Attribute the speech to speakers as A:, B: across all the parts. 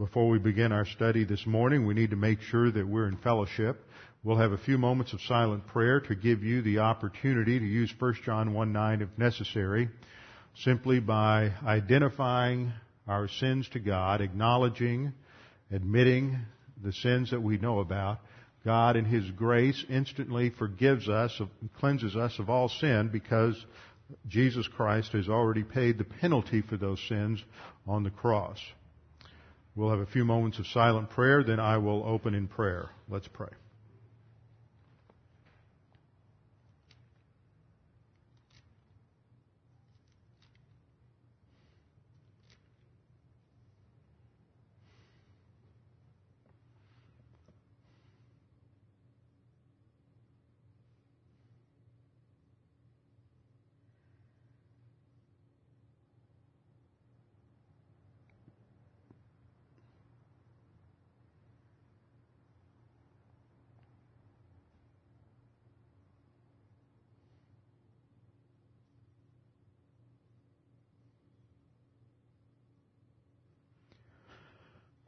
A: Before we begin our study this morning, we need to make sure that we're in fellowship. We'll have a few moments of silent prayer to give you the opportunity to use 1 John 1 9 if necessary, simply by identifying our sins to God, acknowledging, admitting the sins that we know about. God in His grace instantly forgives us, cleanses us of all sin because Jesus Christ has already paid the penalty for those sins on the cross. We'll have a few moments of silent prayer, then I will open in prayer. Let's pray.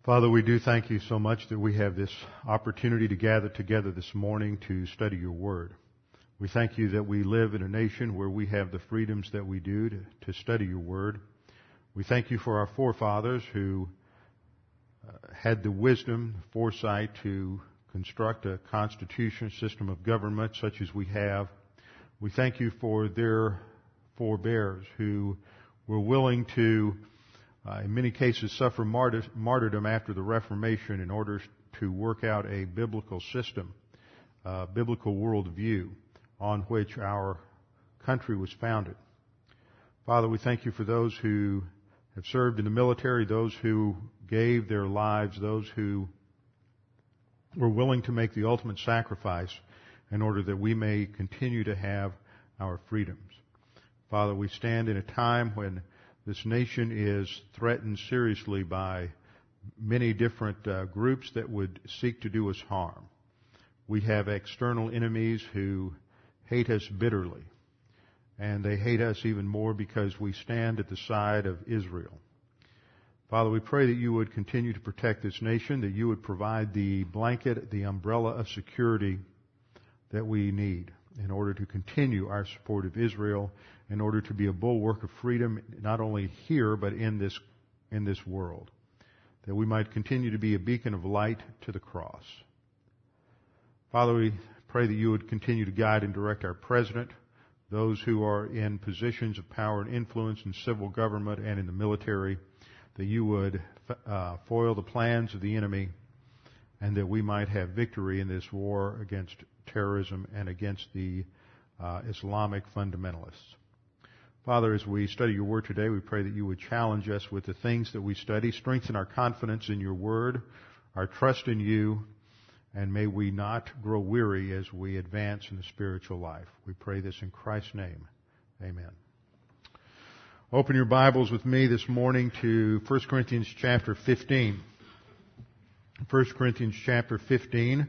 A: Father, we do thank you so much that we have this opportunity to gather together this morning to study your word. We thank you that we live in a nation where we have the freedoms that we do to, to study your word. We thank you for our forefathers who uh, had the wisdom, foresight to construct a constitution, system of government such as we have. We thank you for their forebears who were willing to uh, in many cases suffer martyrdom after the Reformation in order to work out a biblical system, uh, biblical worldview on which our country was founded. Father, we thank you for those who have served in the military, those who gave their lives, those who were willing to make the ultimate sacrifice in order that we may continue to have our freedoms. Father, we stand in a time when this nation is threatened seriously by many different uh, groups that would seek to do us harm. We have external enemies who hate us bitterly, and they hate us even more because we stand at the side of Israel. Father, we pray that you would continue to protect this nation, that you would provide the blanket, the umbrella of security that we need in order to continue our support of Israel, in order to be a bulwark of freedom, not only here, but in this, in this world. That we might continue to be a beacon of light to the cross. Father, we pray that you would continue to guide and direct our president, those who are in positions of power and influence in civil government and in the military, that you would uh, foil the plans of the enemy, and that we might have victory in this war against terrorism and against the uh, Islamic fundamentalists. Father, as we study your word today, we pray that you would challenge us with the things that we study, strengthen our confidence in your word, our trust in you, and may we not grow weary as we advance in the spiritual life. We pray this in Christ's name. Amen. Open your Bibles with me this morning to 1 Corinthians chapter 15. 1 Corinthians chapter 15.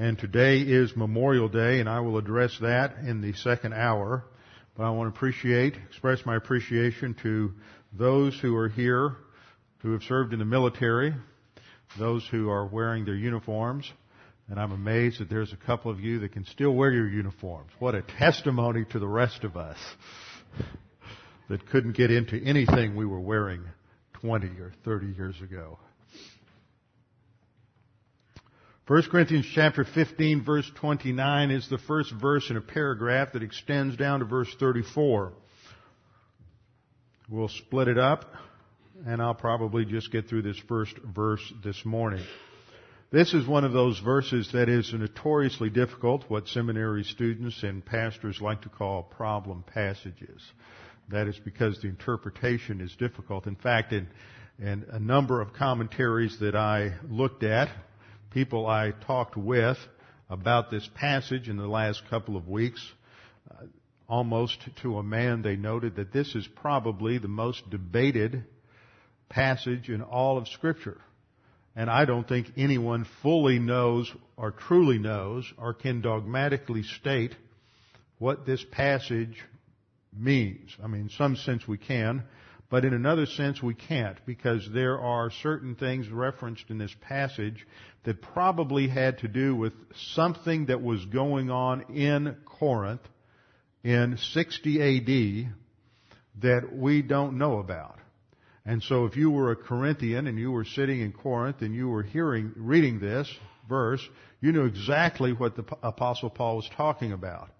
A: And today is Memorial Day, and I will address that in the second hour. But I want to appreciate, express my appreciation to those who are here who have served in the military, those who are wearing their uniforms, and I'm amazed that there's a couple of you that can still wear your uniforms. What a testimony to the rest of us that couldn't get into anything we were wearing 20 or 30 years ago. 1 Corinthians chapter 15 verse 29 is the first verse in a paragraph that extends down to verse 34. We'll split it up and I'll probably just get through this first verse this morning. This is one of those verses that is notoriously difficult, what seminary students and pastors like to call problem passages. That is because the interpretation is difficult. In fact, in, in a number of commentaries that I looked at, people I talked with about this passage in the last couple of weeks, uh, almost to a man, they noted that this is probably the most debated passage in all of Scripture. And I don't think anyone fully knows or truly knows or can dogmatically state what this passage means. I mean, in some sense we can, but in another sense we can't because there are certain things referenced in this passage that probably had to do with something that was going on in Corinth in 60 AD that we don't know about. And so if you were a Corinthian and you were sitting in Corinth and you were hearing, reading this verse, you knew exactly what the apostle Paul was talking about.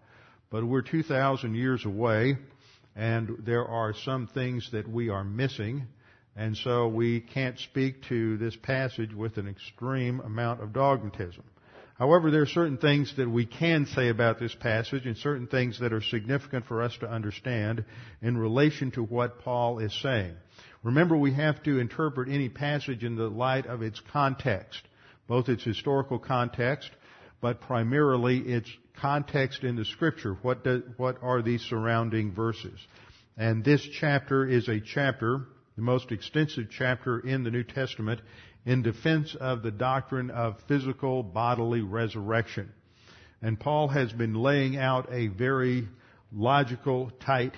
A: But we're 2,000 years away and there are some things that we are missing and so we can't speak to this passage with an extreme amount of dogmatism. However, there are certain things that we can say about this passage and certain things that are significant for us to understand in relation to what Paul is saying. Remember, we have to interpret any passage in the light of its context, both its historical context, but primarily its context in the scripture. What, do, what are these surrounding verses? And this chapter is a chapter the most extensive chapter in the New Testament in defense of the doctrine of physical bodily resurrection. And Paul has been laying out a very logical, tight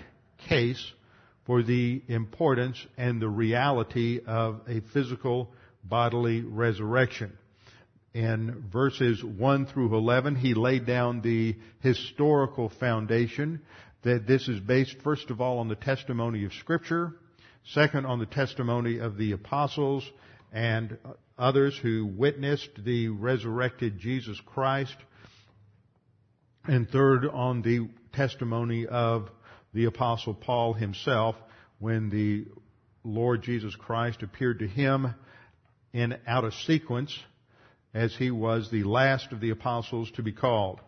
A: case for the importance and the reality of a physical bodily resurrection. In verses 1 through 11, he laid down the historical foundation that this is based first of all on the testimony of scripture Second, on the testimony of the apostles and others who witnessed the resurrected Jesus Christ. And third, on the testimony of the apostle Paul himself when the Lord Jesus Christ appeared to him in out of sequence as he was the last of the apostles to be called.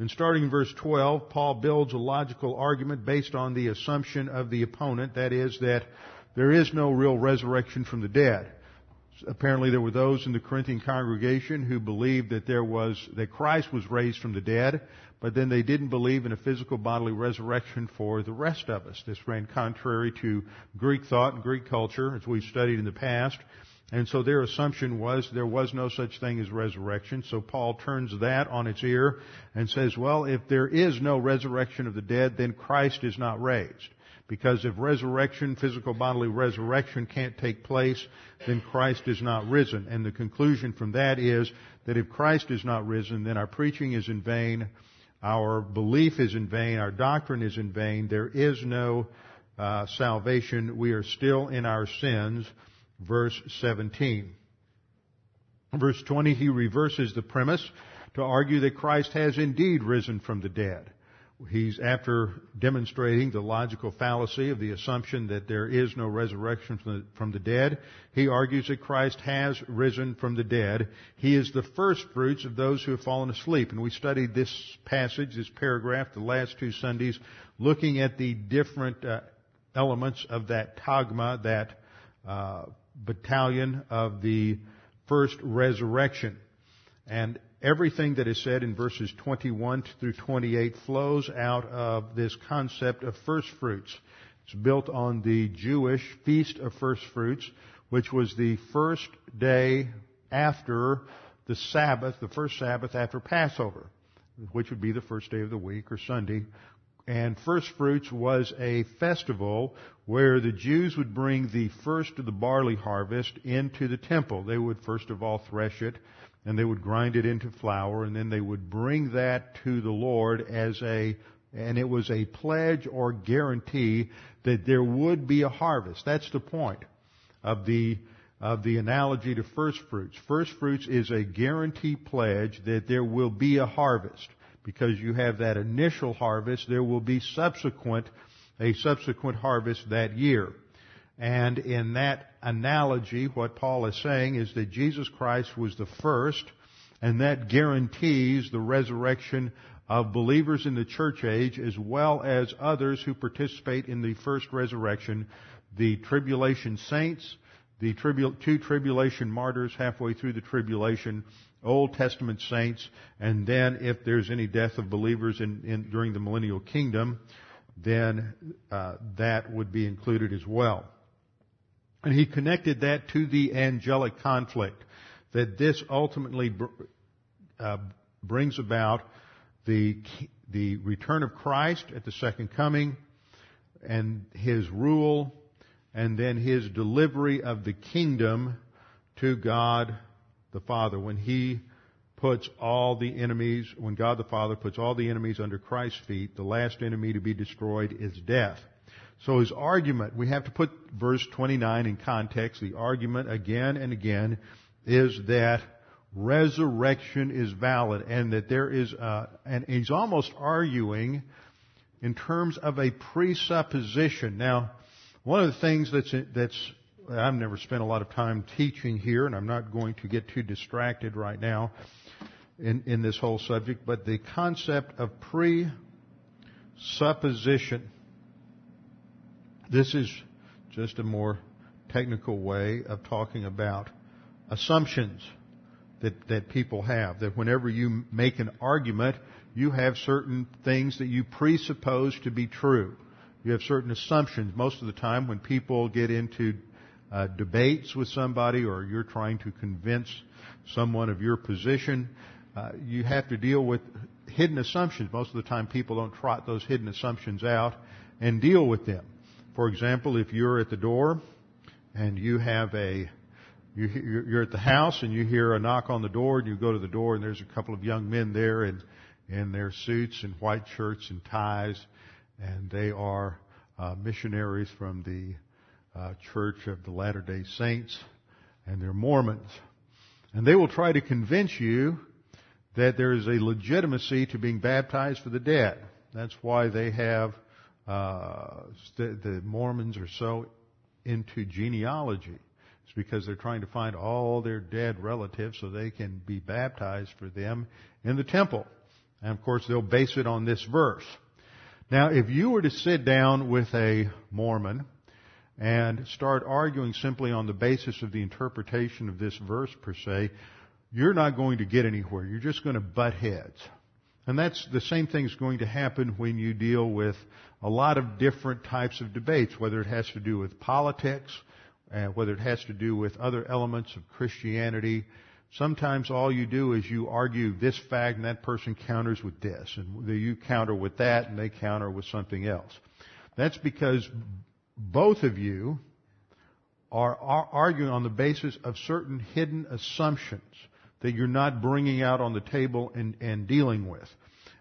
A: Then starting in verse 12, Paul builds a logical argument based on the assumption of the opponent, that is that there is no real resurrection from the dead. Apparently there were those in the Corinthian congregation who believed that there was, that Christ was raised from the dead, but then they didn't believe in a physical bodily resurrection for the rest of us. This ran contrary to Greek thought and Greek culture, as we've studied in the past. And so their assumption was there was no such thing as resurrection. So Paul turns that on its ear and says, well, if there is no resurrection of the dead, then Christ is not raised. Because if resurrection, physical bodily resurrection can't take place, then Christ is not risen. And the conclusion from that is that if Christ is not risen, then our preaching is in vain, our belief is in vain, our doctrine is in vain, there is no uh, salvation, we are still in our sins, verse 17. Verse 20, he reverses the premise to argue that Christ has indeed risen from the dead. He's after demonstrating the logical fallacy of the assumption that there is no resurrection from the, from the, dead. He argues that Christ has risen from the dead. He is the first fruits of those who have fallen asleep. And we studied this passage, this paragraph, the last two Sundays, looking at the different uh, elements of that tagma, that uh, battalion of the first resurrection. And everything that is said in verses 21 through 28 flows out of this concept of first fruits. It's built on the Jewish feast of first fruits, which was the first day after the Sabbath, the first Sabbath after Passover, which would be the first day of the week or Sunday, and first fruits was a festival where the Jews would bring the first of the barley harvest into the temple. They would first of all thresh it, and they would grind it into flour, and then they would bring that to the Lord as a, and it was a pledge or guarantee that there would be a harvest. That's the point of the of the analogy to first fruits. First fruits is a guarantee pledge that there will be a harvest. Because you have that initial harvest, there will be subsequent, a subsequent harvest that year. And in that analogy, what Paul is saying is that Jesus Christ was the first, and that guarantees the resurrection of believers in the church age as well as others who participate in the first resurrection, the tribulation saints, the tribul- two tribulation martyrs halfway through the tribulation, Old Testament saints, and then if there's any death of believers in, in during the millennial kingdom, then uh, that would be included as well. And he connected that to the angelic conflict that this ultimately uh, brings about the the return of Christ at the second coming and his rule and then his delivery of the kingdom to God the Father when he puts all the enemies, when God the Father puts all the enemies under Christ's feet, the last enemy to be destroyed is death. So his argument, we have to put verse 29 in context. The argument again and again is that resurrection is valid and that there is, a, and he's almost arguing in terms of a presupposition. Now, one of the things that's, that's, I've never spent a lot of time teaching here, and I'm not going to get too distracted right now in, in this whole subject, but the concept of presupposition. This is just a more technical way of talking about assumptions that, that people have. That whenever you make an argument, you have certain things that you presuppose to be true. You have certain assumptions. Most of the time when people get into uh, debates with somebody or you're trying to convince someone of your position, uh, you have to deal with hidden assumptions. Most of the time people don't trot those hidden assumptions out and deal with them. For example, if you're at the door and you have a you, you're at the house and you hear a knock on the door and you go to the door and there's a couple of young men there in, in their suits and white shirts and ties and they are uh, missionaries from the uh, Church of the Latter day Saints, and they're Mormons. And they will try to convince you that there is a legitimacy to being baptized for the dead. That's why they have, uh, the, the Mormons are so into genealogy. It's because they're trying to find all their dead relatives so they can be baptized for them in the temple. And of course they'll base it on this verse. Now, if you were to sit down with a Mormon and start arguing simply on the basis of the interpretation of this verse per se, you're not going to get anywhere. You're just going to butt heads. And that's the same thing is going to happen when you deal with a lot of different types of debates, whether it has to do with politics, uh, whether it has to do with other elements of Christianity, Sometimes all you do is you argue this fact and that person counters with this and you counter with that and they counter with something else. That's because both of you are, arguing on the basis of certain hidden assumptions that you're not bringing out on the table and, and dealing with.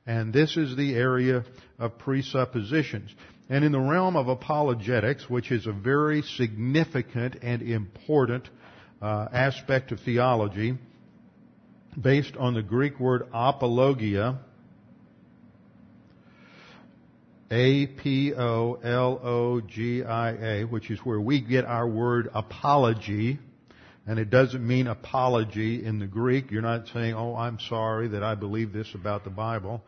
A: And this is the area of presuppositions. And in the realm of apologetics, which is a very significant and important uh, aspect of theology based on the Greek word apologia, A-P-O-L-O-G-I-A, which is where we get our word apology. And it doesn't mean apology in the Greek. You're not saying, oh, I'm sorry that I believe this about the Bible.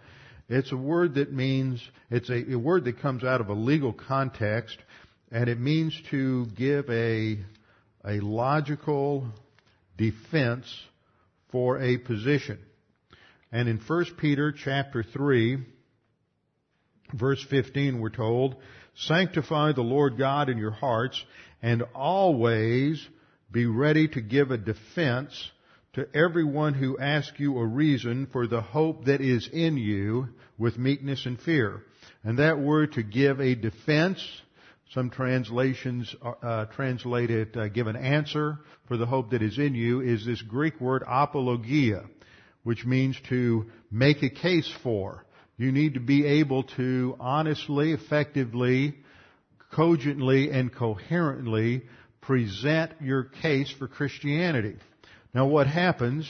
A: It's a word that means, it's a, a word that comes out of a legal context, and it means to give a a logical defense for a position. And in 1 Peter chapter 3, verse 15, we're told, Sanctify the Lord God in your hearts, and always be ready to give a defense to everyone who asks you a reason for the hope that is in you with meekness and fear. And that word to give a defense some translations uh, uh, translate it, uh, give an answer for the hope that is in you, is this Greek word apologia, which means to make a case for. You need to be able to honestly, effectively, cogently, and coherently present your case for Christianity. Now what happens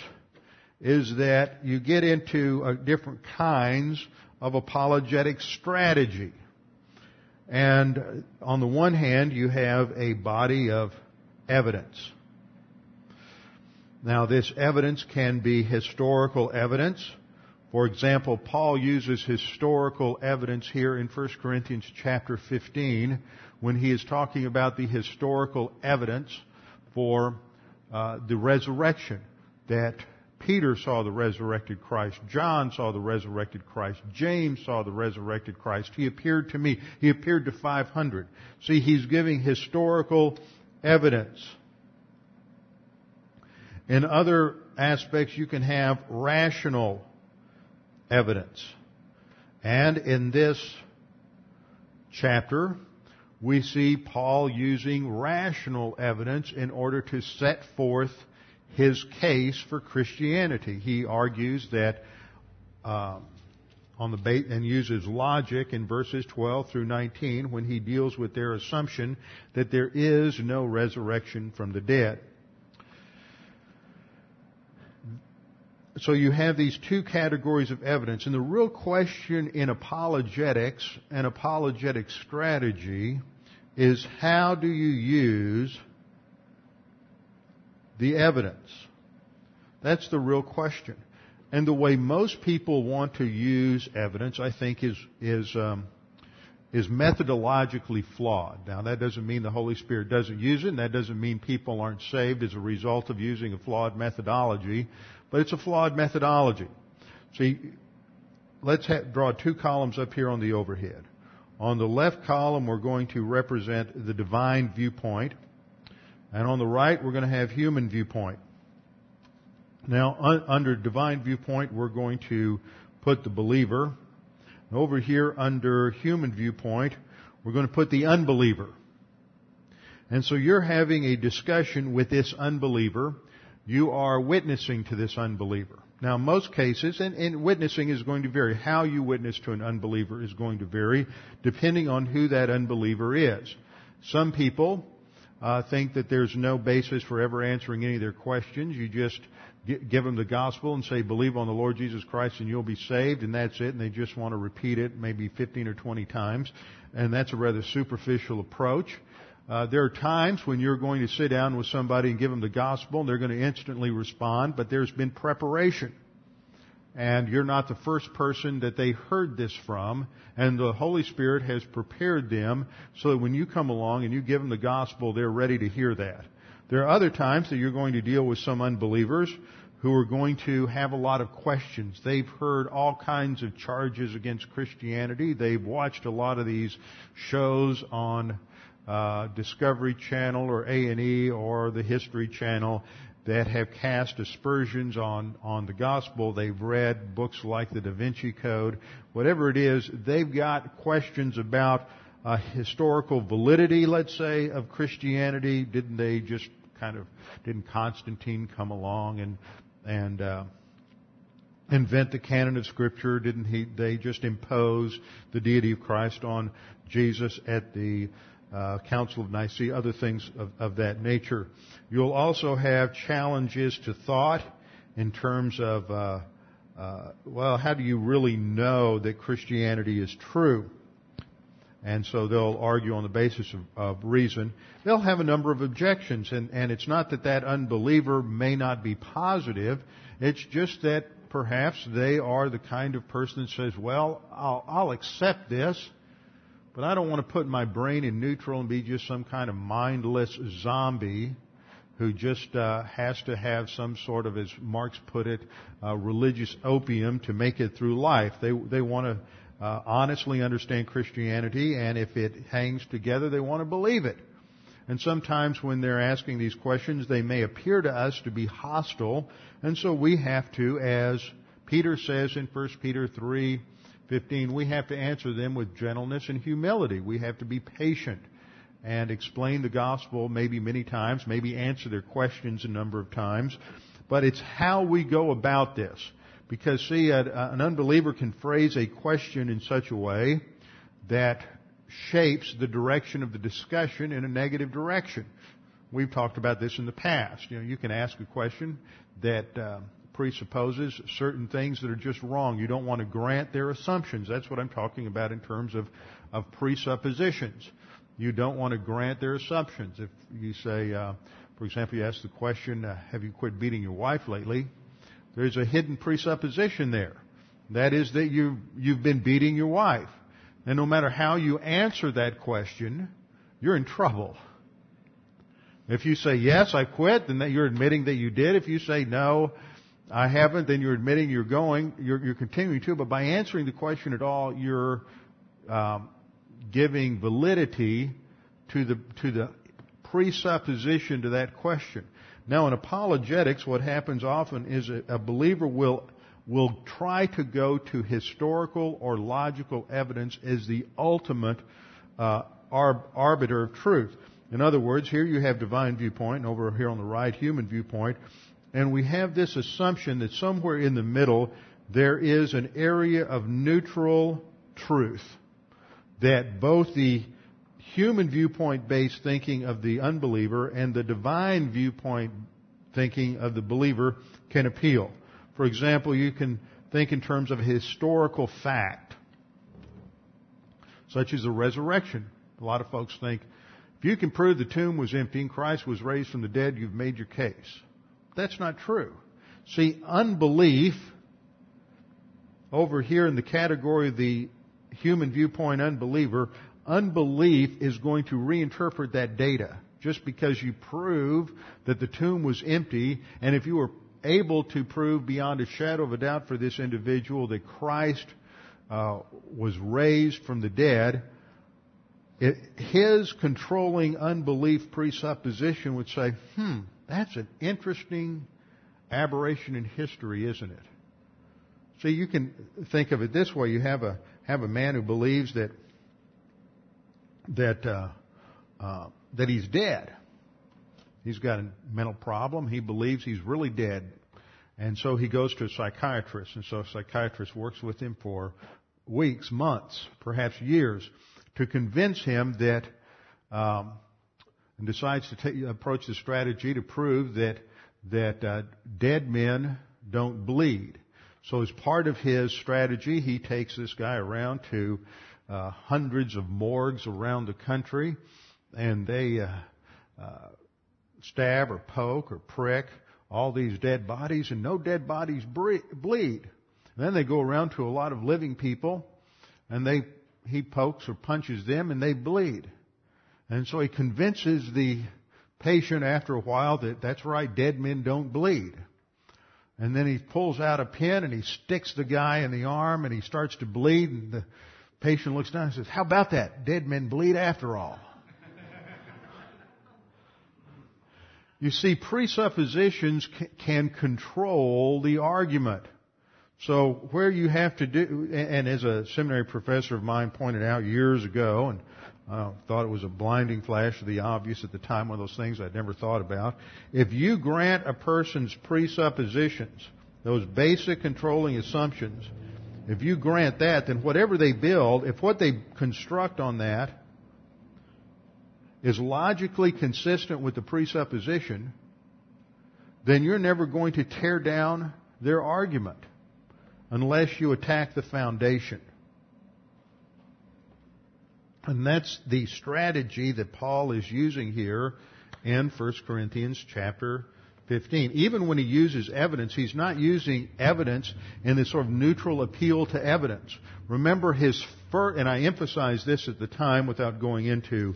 A: is that you get into different kinds of apologetic strategy. And on the one hand, you have a body of evidence. Now this evidence can be historical evidence. For example, Paul uses historical evidence here in 1 Corinthians chapter 15 when he is talking about the historical evidence for uh, the resurrection that Peter saw the resurrected Christ. John saw the resurrected Christ. James saw the resurrected Christ. He appeared to me. He appeared to 500. See, he's giving historical evidence. In other aspects, you can have rational evidence. And in this chapter, we see Paul using rational evidence in order to set forth his case for Christianity. He argues that um, on the bait and uses logic in verses 12 through 19 when he deals with their assumption that there is no resurrection from the dead. So you have these two categories of evidence, and the real question in apologetics and apologetic strategy is how do you use the evidence? That's the real question. And the way most people want to use evidence, I think, is is um, is methodologically flawed. Now, that doesn't mean the Holy Spirit doesn't use it, and that doesn't mean people aren't saved as a result of using a flawed methodology, but it's a flawed methodology. See, let's draw two columns up here on the overhead. On the left column, we're going to represent the divine viewpoint. And on the right, we're going to have human viewpoint. Now, un- under divine viewpoint, we're going to put the believer. Over here, under human viewpoint, we're going to put the unbeliever. And so you're having a discussion with this unbeliever. You are witnessing to this unbeliever. Now, most cases, and, and, witnessing is going to vary. How you witness to an unbeliever is going to vary depending on who that unbeliever is. Some people uh, think that there's no basis for ever answering any of their questions. You just give them the gospel and say, believe on the Lord Jesus Christ and you'll be saved, and that's it. And they just want to repeat it maybe 15 or 20 times. And that's a rather superficial approach. Uh, there are times when you're going to sit down with somebody and give them the gospel and they're going to instantly respond, but there's been preparation. And you're not the first person that they heard this from, and the Holy Spirit has prepared them so that when you come along and you give them the gospel, they're ready to hear that. There are other times that you're going to deal with some unbelievers who are going to have a lot of questions. They've heard all kinds of charges against Christianity. They've watched a lot of these shows on uh, Discovery Channel or A&E or the History Channel that have cast aspersions on, on the gospel. They've read books like the Da Vinci Code. Whatever it is, they've got questions about historical validity, let's say, of Christianity. Didn't they just kind of, didn't Constantine come along and, and, uh, invent the canon of scripture? Didn't he, they just impose the deity of Christ on Jesus at the uh, Council of Nicaea, other things of, of that nature. You'll also have challenges to thought in terms of, uh, uh, well, how do you really know that Christianity is true? And so they'll argue on the basis of, of reason. They'll have a number of objections, and, and it's not that that unbeliever may not be positive. It's just that perhaps they are the kind of person that says, well, I'll, I'll accept this, but I don't want to put my brain in neutral and be just some kind of mindless zombie who just uh, has to have some sort of, as Marx put it, uh, religious opium to make it through life. They they want to uh, honestly understand Christianity, and if it hangs together, they want to believe it. And sometimes when they're asking these questions, they may appear to us to be hostile, and so we have to, as Peter says in 1 Peter 3, 15, we have to answer them with gentleness and humility. We have to be patient and explain the gospel maybe many times, maybe answer their questions a number of times. But it's how we go about this. Because see, an unbeliever can phrase a question in such a way that shapes the direction of the discussion in a negative direction. we've talked about this in the past. You know, you can ask a question that uh, presupposes certain things that are just wrong. You don't want to grant their assumptions. That's what I'm talking about in terms of, of presuppositions. You don't want to grant their assumptions. If you say, uh, for example, you ask the question, uh, have you quit beating your wife lately? There's a hidden presupposition there. That is that you, you've been beating your wife. And no matter how you answer that question, you're in trouble. If you say, yes, I quit, then you're admitting that you did. If you say, no, I haven't, then you're admitting you're going, you're, you're continuing to. But by answering the question at all, you're um, giving validity to the, to the presupposition to that question. Now in apologetics, what happens often is a, believer will will try to go to historical or logical evidence as the ultimate uh, arbiter of truth. In other words, here you have divine viewpoint, and over here on the right, human viewpoint, and we have this assumption that somewhere in the middle there is an area of neutral truth that both the human viewpoint based thinking of the unbeliever and the divine viewpoint thinking of the believer can appeal. For example, you can think in terms of historical fact, such as the resurrection. A lot of folks think if you can prove the tomb was empty and Christ was raised from the dead, you've made your case. That's not true. See, unbelief over here in the category of the human viewpoint unbeliever, unbelief is going to reinterpret that data. Just because you prove that the tomb was empty, and if you were able to prove beyond a shadow of a doubt for this individual that Christ uh, was raised from the dead, it, his controlling unbelief presupposition would say, hmm, that's an interesting aberration in history, isn't it? See, you can think of it this way. You have a, have a man who believes that, that, uh, uh, that he's dead. He's got a mental problem. He believes he's really dead. And so he goes to a psychiatrist. And so a psychiatrist works with him for weeks, months, perhaps years to convince him that, um, and decides to approach the strategy to prove that, that uh, dead men don't bleed. So as part of his strategy, he takes this guy around to uh, hundreds of morgues around the country, and they uh, uh, stab or poke or prick all these dead bodies, and no dead bodies bleed. And then they go around to a lot of living people, and they he pokes or punches them, and they bleed. And so he convinces the patient after a while that that's right, dead men don't bleed. And then he pulls out a pin and he sticks the guy in the arm and he starts to bleed and the patient looks down and says, how about that? Dead men bleed after all. You see, presuppositions can control the argument. So where you have to do, and as a seminary professor of mine pointed out years ago, and I thought it was a blinding flash of the obvious at the time, one of those things I'd never thought about. If you grant a person's presuppositions, those basic controlling assumptions, if you grant that, then whatever they build, if what they construct on that is logically consistent with the presupposition, then you're never going to tear down their argument unless you attack the foundation. And that's the strategy that Paul is using here in 1 Corinthians chapter 15. Even when he uses evidence, he's not using evidence in this sort of neutral appeal to evidence. Remember his first, and I emphasized this at the time without going into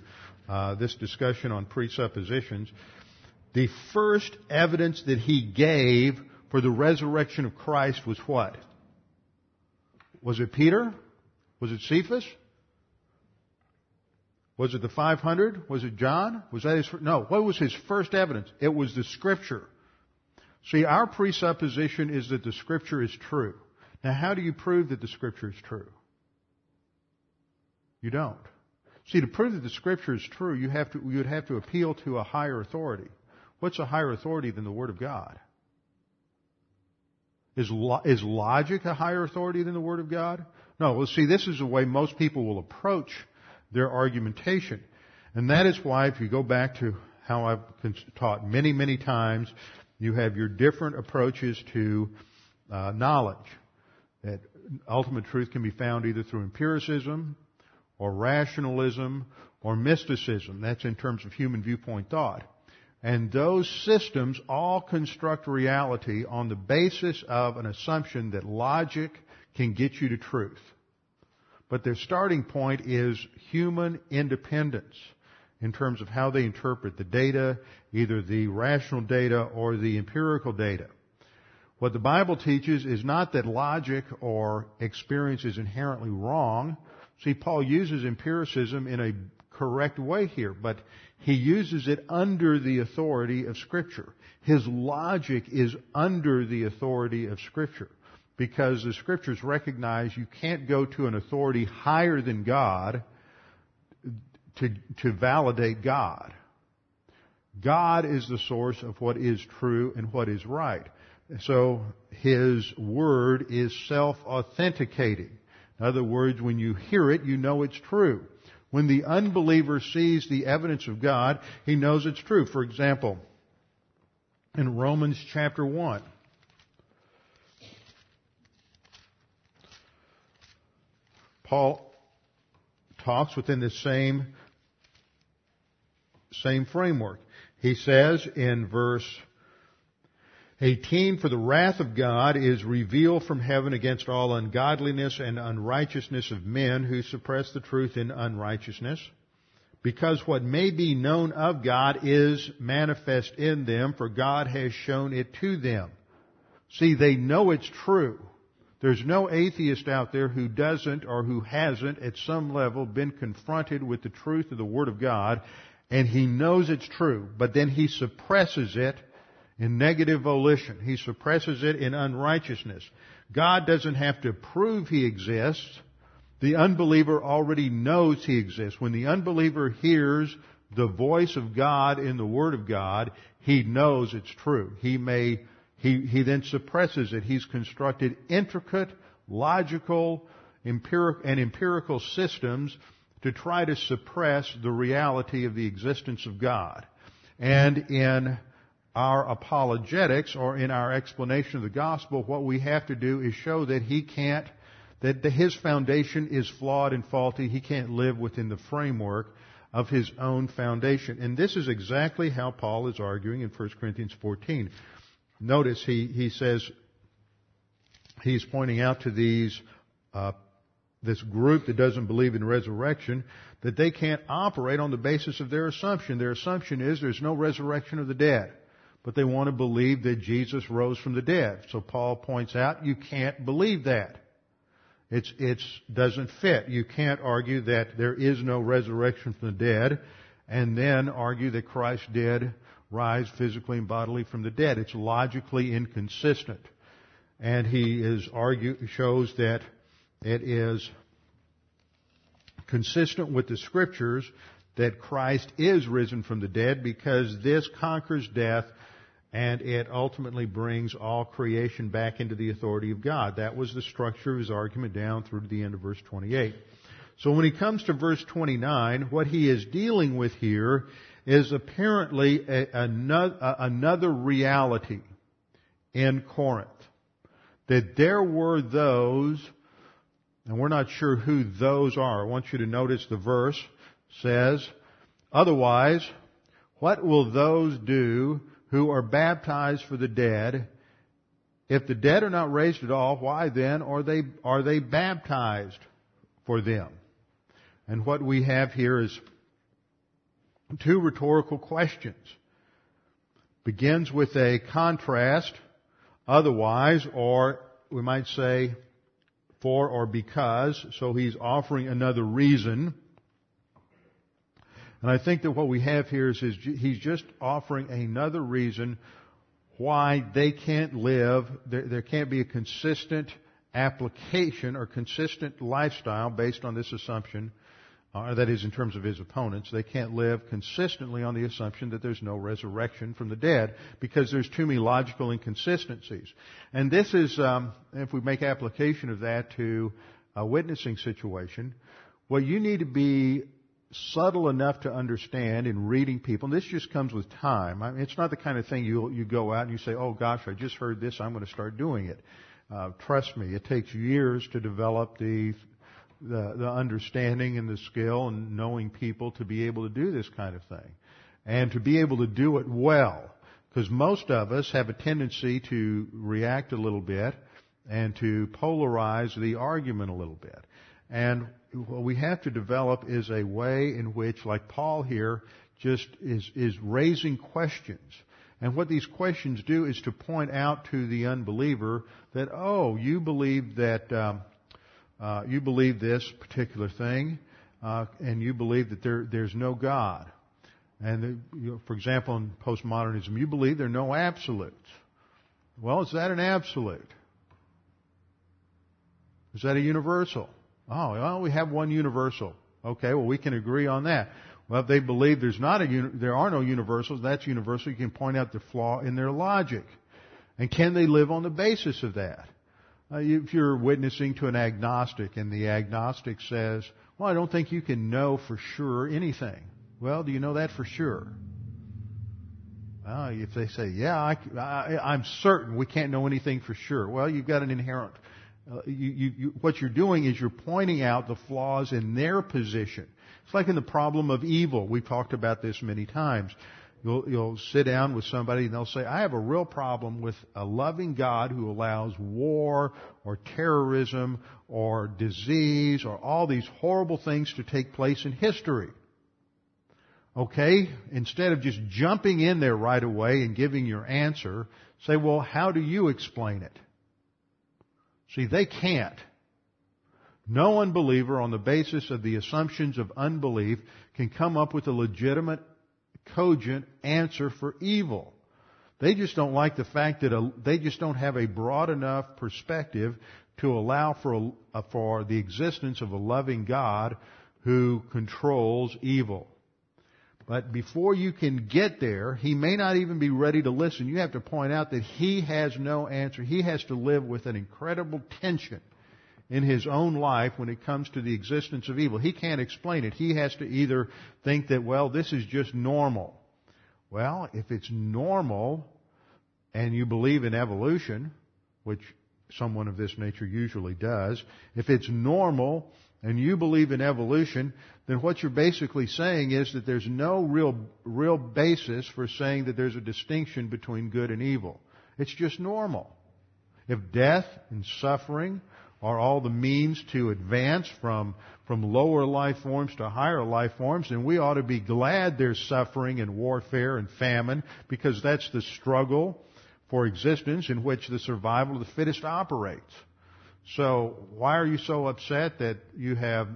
A: uh, this discussion on presuppositions. The first evidence that he gave for the resurrection of Christ was what? Was it Peter? Was it Cephas? Was it the 500? Was it John? Was that his, no, what was his first evidence? It was the scripture. See, our presupposition is that the scripture is true. Now how do you prove that the scripture is true? You don't. See, to prove that the scripture is true, you have to, you would have to appeal to a higher authority. What's a higher authority than the Word of God? Is, lo- is logic a higher authority than the Word of God? No. Well, see, this is the way most people will approach their argumentation. And that is why, if you go back to how I've taught many, many times, you have your different approaches to uh, knowledge. That ultimate truth can be found either through empiricism or rationalism or mysticism. That's in terms of human viewpoint thought. And those systems all construct reality on the basis of an assumption that logic can get you to truth. But their starting point is human independence in terms of how they interpret the data, either the rational data or the empirical data. What the Bible teaches is not that logic or experience is inherently wrong. See, Paul uses empiricism in a correct way here, but he uses it under the authority of Scripture. His logic is under the authority of Scripture because the Scriptures recognize you can't go to an authority higher than God to, to validate God. God is the source of what is true and what is right. So His Word is self-authenticating. In other words, when you hear it, you know it's true. When the unbeliever sees the evidence of God, he knows it's true. For example, in Romans chapter 1, Paul talks within the same, same framework. He says in verse 18, for the wrath of God is revealed from heaven against all ungodliness and unrighteousness of men who suppress the truth in unrighteousness, because what may be known of God is manifest in them, for God has shown it to them. See, they know it's true. There's no atheist out there who doesn't or who hasn't at some level been confronted with the truth of the Word of God, and he knows it's true, but then he suppresses it in negative volition. He suppresses it in unrighteousness. God doesn't have to prove He exists. The unbeliever already knows He exists. When the unbeliever hears the voice of God in the Word of God, he knows it's true. He may, he, he then suppresses it. He's constructed intricate, logical, empiric, and empirical systems to try to suppress the reality of the existence of God. And in our apologetics or in our explanation of the gospel, what we have to do is show that he can't, that his foundation is flawed and faulty. He can't live within the framework of his own foundation. And this is exactly how Paul is arguing in 1 Corinthians 14. Notice he, he says, he's pointing out to these, uh, this group that doesn't believe in resurrection, that they can't operate on the basis of their assumption. Their assumption is there's no resurrection of the dead but they want to believe that Jesus rose from the dead. So Paul points out you can't believe that. It's, it's doesn't fit. You can't argue that there is no resurrection from the dead and then argue that Christ did rise physically and bodily from the dead. It's logically inconsistent. And he is argue, shows that it is consistent with the scriptures that Christ is risen from the dead because this conquers death and it ultimately brings all creation back into the authority of God. That was the structure of his argument down through to the end of verse 28. So when he comes to verse 29, what he is dealing with here is apparently a, another, another reality in Corinth. That there were those, and we're not sure who those are. I want you to notice the verse says, otherwise, what will those do who are baptized for the dead. If the dead are not raised at all, why then are they, are they baptized for them? And what we have here is two rhetorical questions. Begins with a contrast, otherwise, or we might say for or because, so he's offering another reason and I think that what we have here is, is he's just offering another reason why they can't live, there, there can't be a consistent application or consistent lifestyle based on this assumption, uh, that is in terms of his opponents. They can't live consistently on the assumption that there's no resurrection from the dead because there's too many logical inconsistencies. And this is, um, if we make application of that to a witnessing situation, what you need to be subtle enough to understand in reading people. And this just comes with time. I mean, it's not the kind of thing you you go out and you say, "Oh gosh, I just heard this. I'm going to start doing it." Uh, trust me, it takes years to develop the, the the understanding and the skill and knowing people to be able to do this kind of thing, and to be able to do it well. Because most of us have a tendency to react a little bit and to polarize the argument a little bit. And what we have to develop is a way in which, like Paul here, just is, is raising questions. And what these questions do is to point out to the unbeliever that, oh, you believe that, um, uh, you believe this particular thing, uh, and you believe that there, there's no God. And the, you know, for example, in postmodernism, you believe there are no absolutes. Well, is that an absolute? Is that a universal? Oh, well, we have one universal. Okay, well, we can agree on that. Well, if they believe there's not a, there are no universals, that's universal. You can point out the flaw in their logic. And can they live on the basis of that? Uh, if you're witnessing to an agnostic and the agnostic says, well, I don't think you can know for sure anything. Well, do you know that for sure? Well, if they say, yeah, I, I, I'm certain we can't know anything for sure. Well, you've got an inherent uh, you, you, you, what you're doing is you're pointing out the flaws in their position. It's like in the problem of evil. We've talked about this many times. You'll, you'll sit down with somebody and they'll say, I have a real problem with a loving God who allows war or terrorism or disease or all these horrible things to take place in history. Okay? Instead of just jumping in there right away and giving your answer, say, well, how do you explain it? See, they can't. No unbeliever on the basis of the assumptions of unbelief can come up with a legitimate, cogent answer for evil. They just don't like the fact that a, they just don't have a broad enough perspective to allow for, a, for the existence of a loving God who controls evil. But before you can get there, he may not even be ready to listen. You have to point out that he has no answer. He has to live with an incredible tension in his own life when it comes to the existence of evil. He can't explain it. He has to either think that, well, this is just normal. Well, if it's normal and you believe in evolution, which someone of this nature usually does, if it's normal and you believe in evolution, then what you're basically saying is that there's no real, real basis for saying that there's a distinction between good and evil. It's just normal. If death and suffering are all the means to advance from, from lower life forms to higher life forms, and we ought to be glad there's suffering and warfare and famine because that's the struggle for existence in which the survival of the fittest operates. So why are you so upset that you have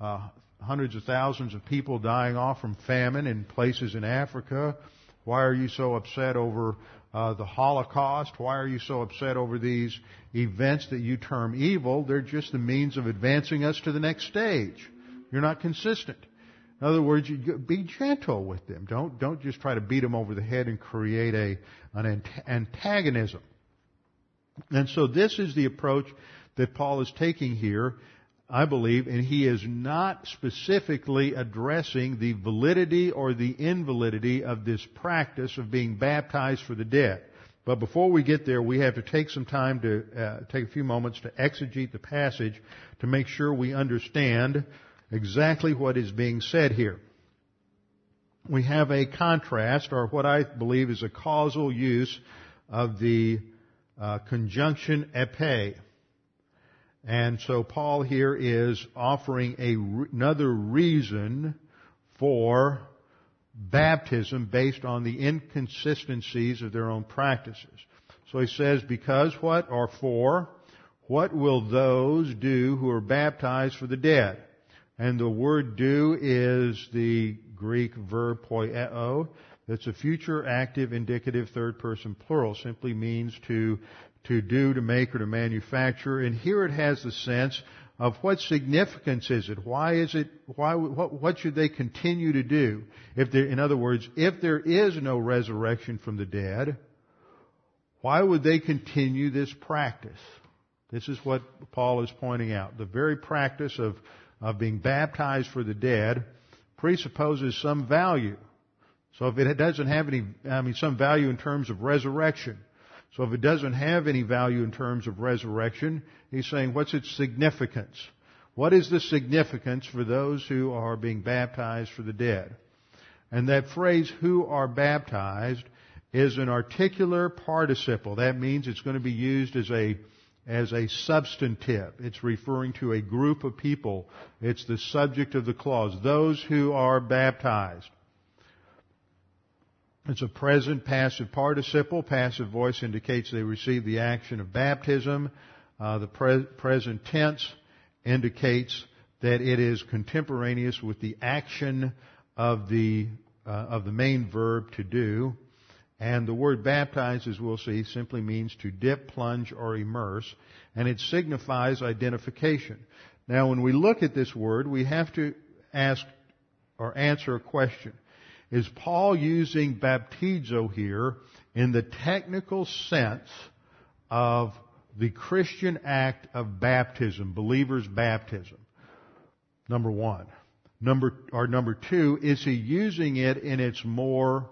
A: uh, hundreds of thousands of people dying off from famine in places in Africa? Why are you so upset over uh, the Holocaust? Why are you so upset over these events that you term evil? They're just the means of advancing us to the next stage. You're not consistent. In other words, you be gentle with them. Don't don't just try to beat them over the head and create a an antagonism. And so this is the approach that Paul is taking here, I believe, and he is not specifically addressing the validity or the invalidity of this practice of being baptized for the dead. But before we get there, we have to take some time to uh, take a few moments to exegete the passage to make sure we understand exactly what is being said here. We have a contrast, or what I believe is a causal use of the uh, conjunction epei. And so Paul here is offering a, another reason for baptism based on the inconsistencies of their own practices. So he says, because what or for, what will those do who are baptized for the dead? And the word do is the Greek verb poieo. That's a future active indicative third person plural. Simply means to to do, to make, or to manufacture. And here it has the sense of what significance is it? Why is it, why, what, what should they continue to do? If there, in other words, if there is no resurrection from the dead, why would they continue this practice? This is what Paul is pointing out. The very practice of, of being baptized for the dead presupposes some value. So if it doesn't have any, I mean, some value in terms of resurrection. So if it doesn't have any value in terms of resurrection, he's saying, what's its significance? What is the significance for those who are being baptized for the dead? And that phrase, who are baptized, is an articular participle. That means it's going to be used as a as a substantive. It's referring to a group of people. It's the subject of the clause. Those who are baptized. It's a present passive participle. Passive voice indicates they receive the action of baptism. Uh, the pre- present tense indicates that it is contemporaneous with the action of the uh, of the main verb to do. And the word baptize, as we'll see, simply means to dip, plunge, or immerse, and it signifies identification. Now, when we look at this word, we have to ask or answer a question. Is Paul using baptizo here in the technical sense of the Christian act of baptism, believer's baptism? Number one. Number, or number two, is he using it in its more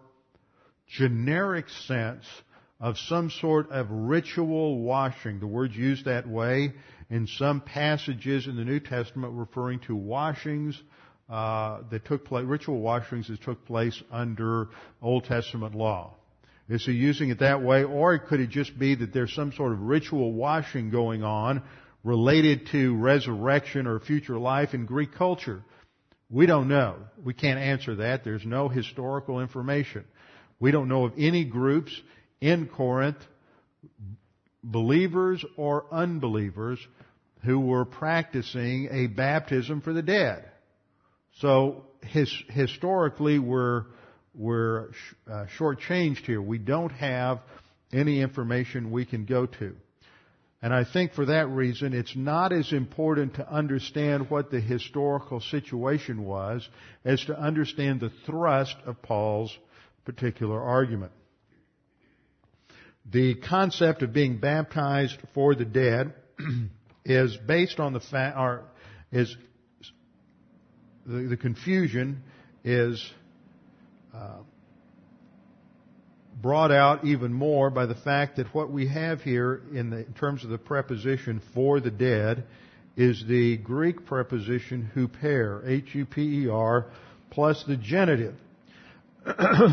A: generic sense of some sort of ritual washing. The word's used that way in some passages in the New Testament referring to washings uh, that took place, ritual washings that took place under Old Testament law. Is he using it that way, or could it just be that there's some sort of ritual washing going on related to resurrection or future life in Greek culture? We don't know. We can't answer that. There's no historical information. We don't know of any groups in Corinth, believers or unbelievers, who were practicing a baptism for the dead. So his, historically, we're, we're uh, shortchanged here. We don't have any information we can go to. And I think for that reason, it's not as important to understand what the historical situation was as to understand the thrust of Paul's particular argument. The concept of being baptized for the dead is based on the fact, or is the, the confusion is uh, brought out even more by the fact that what we have here in, the, in terms of the preposition for the dead is the Greek preposition huper, H-U-P-E-R, plus the genitive.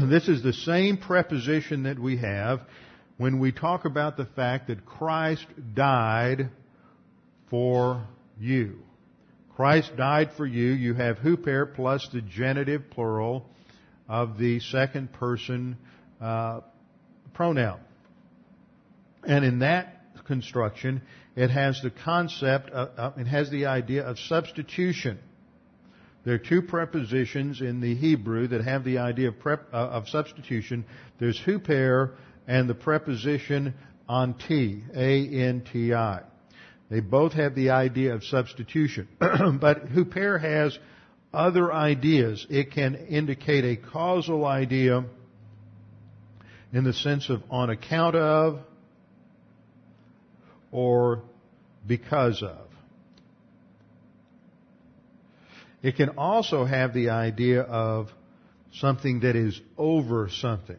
A: this is the same preposition that we have when we talk about the fact that Christ died for you. Christ died for you. You have huper plus the genitive plural of the second person uh, pronoun. And in that construction, it has the concept, of, uh, it has the idea of substitution. There are two prepositions in the Hebrew that have the idea of, prep, uh, of substitution. There's huper and the preposition anti, A-N-T-I. They both have the idea of substitution. but huper has other ideas. It can indicate a causal idea in the sense of on account of or because of. It can also have the idea of something that is over something.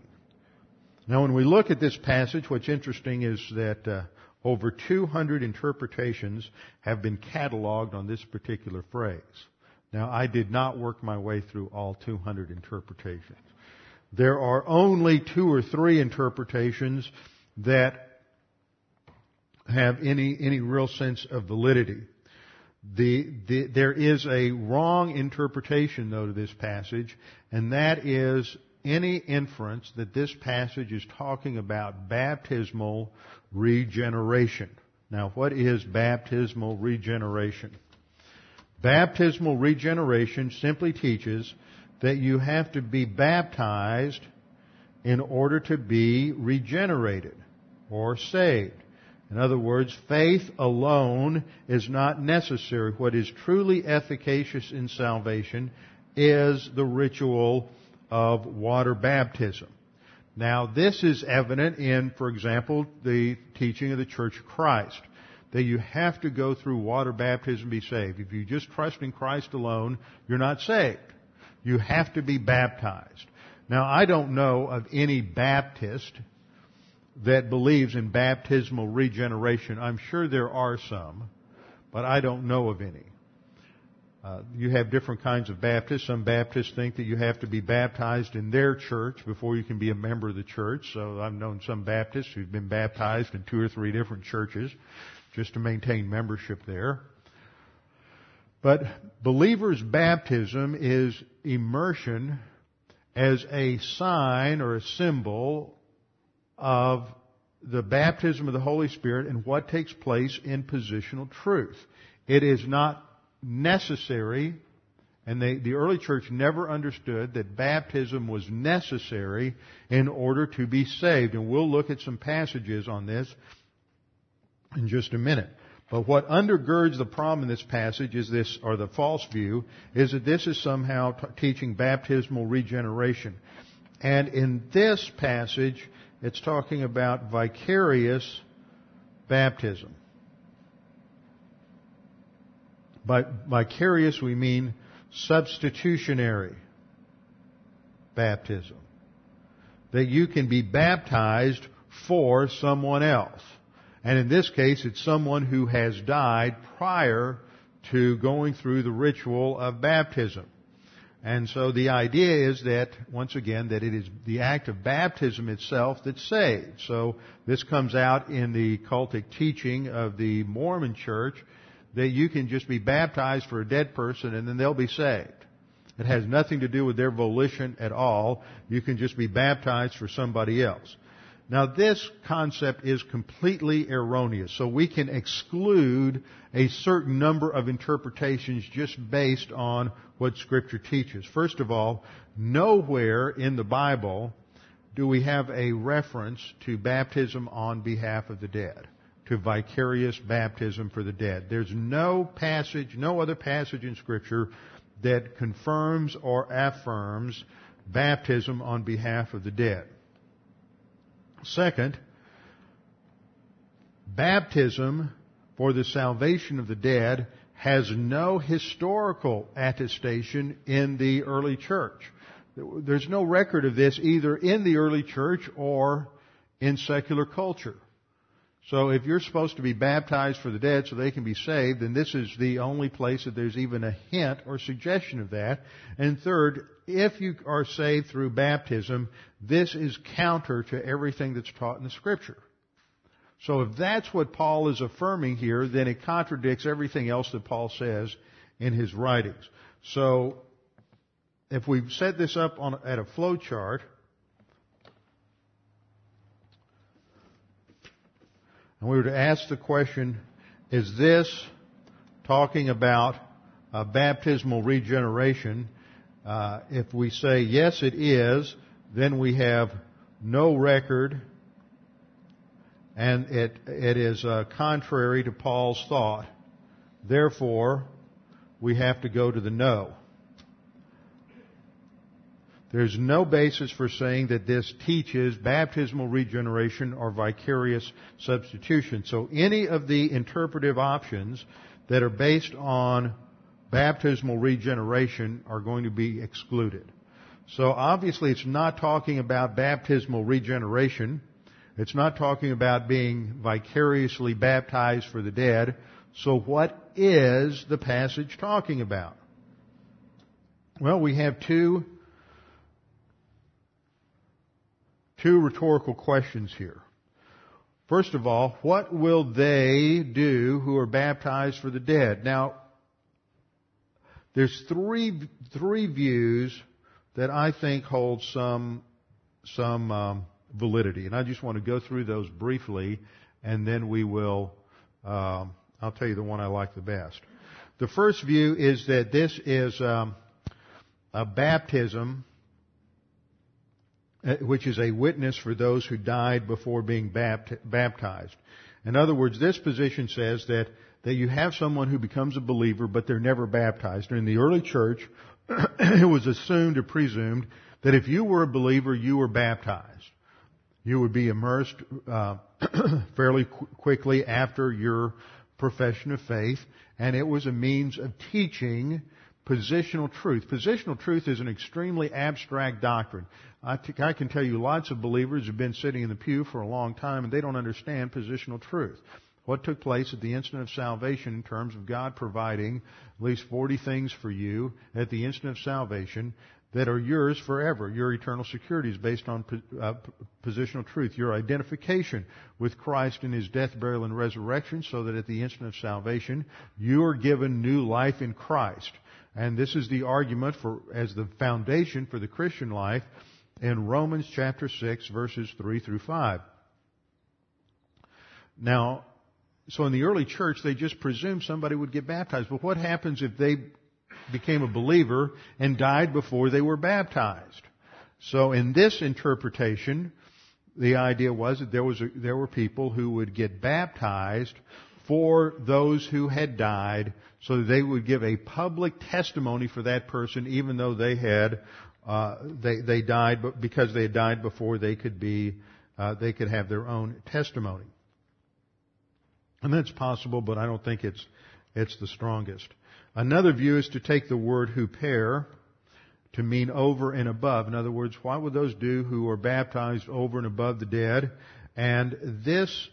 A: Now, when we look at this passage, what's interesting is that uh, over 200 interpretations have been cataloged on this particular phrase. Now, I did not work my way through all 200 interpretations. There are only two or three interpretations that have any, any real sense of validity. The, the, there is a wrong interpretation, though, to this passage, and that is any inference that this passage is talking about baptismal regeneration. Now, what is baptismal regeneration? Baptismal regeneration simply teaches that you have to be baptized in order to be regenerated or saved. In other words, faith alone is not necessary. What is truly efficacious in salvation is the ritual of water baptism. Now, this is evident in, for example, the teaching of the Church of Christ. That you have to go through water baptism to be saved. If you just trust in Christ alone, you're not saved. you have to be baptized. Now, I don't know of any Baptist that believes in baptismal regeneration. I'm sure there are some, but I don't know of any. Uh, you have different kinds of Baptists. Some Baptists think that you have to be baptized in their church before you can be a member of the church. So I've known some Baptists who've been baptized in two or three different churches just to maintain membership there. But believers' baptism is immersion as a sign or a symbol of the baptism of the Holy Spirit and what takes place in positional truth. It is not necessary, and they, the early church never understood that baptism was necessary in order to be saved. And we'll look at some passages on this in just a minute. But what undergirds the problem in this passage is this, or the false view, is that this is somehow t- teaching baptismal regeneration. And in this passage, it's talking about vicarious baptism. By vicarious, we mean substitutionary baptism. That you can be baptized for someone else. And in this case, it's someone who has died prior to going through the ritual of baptism. And so the idea is that, once again, that it is the act of baptism itself that saves. So this comes out in the cultic teaching of the Mormon church that you can just be baptized for a dead person and then they'll be saved. It has nothing to do with their volition at all. You can just be baptized for somebody else. Now this concept is completely erroneous, so we can exclude a certain number of interpretations just based on what scripture teaches. First of all, nowhere in the Bible do we have a reference to baptism on behalf of the dead to vicarious baptism for the dead. There's no passage, no other passage in Scripture that confirms or affirms baptism on behalf of the dead. Second, baptism for the salvation of the dead has no historical attestation in the early church. There's no record of this either in the early church or in secular culture. So if you're supposed to be baptized for the dead so they can be saved, then this is the only place that there's even a hint or suggestion of that. And third, if you are saved through baptism, this is counter to everything that's taught in the scripture. So if that's what Paul is affirming here, then it contradicts everything else that Paul says in his writings. So if we set this up on, at a flow chart, and we were to ask the question, is this talking about baptismal regeneration? Uh, if we say yes, it is, then we have no record, and it it is uh, contrary to Paul's thought. Therefore, we have to go to the no. There's no basis for saying that this teaches baptismal regeneration or vicarious substitution. So any of the interpretive options that are based on baptismal regeneration are going to be excluded. So obviously it's not talking about baptismal regeneration. It's not talking about being vicariously baptized for the dead. So what is the passage talking about? Well, we have two two rhetorical questions here. First of all, what will they do who are baptized for the dead? Now, there's three, three views that I think hold some, some um, validity. And I just want to go through those briefly, and then we will, um, I'll tell you the one I like the best. The first view is that this is um, a baptism which is a witness for those who died before being baptized. In other words, this position says that, that you have someone who becomes a believer, but they're never baptized. In the early church, it was assumed or presumed that if you were a believer, you were baptized. You would be immersed uh, fairly qu- quickly after your profession of faith, and it was a means of teaching positional truth. Positional truth is an extremely abstract doctrine. I, t- I can tell you lots of believers have been sitting in the pew for a long time and they don't understand positional truth. What took place at the instant of salvation in terms of God providing at least 40 things for you at the instant of salvation that are yours forever. Your eternal security is based on uh, positional truth. Your identification with Christ in His death, burial, and resurrection so that at the instant of salvation you are given new life in Christ. And this is the argument for, as the foundation for the Christian life in Romans chapter 6 verses 3 through 5. Now, so in the early church, they just presumed somebody would get baptized. But what happens if they became a believer and died before they were baptized? So in this interpretation, the idea was that there was a, there were people who would get baptized for those who had died so that they would give a public testimony for that person even though they had uh, they they died but because they had died before they could be uh, they could have their own testimony. And that's possible but I don't think it's it's the strongest. Another view is to take the word huper to mean over and above. In other words what would those do who are baptized over and above the dead? And this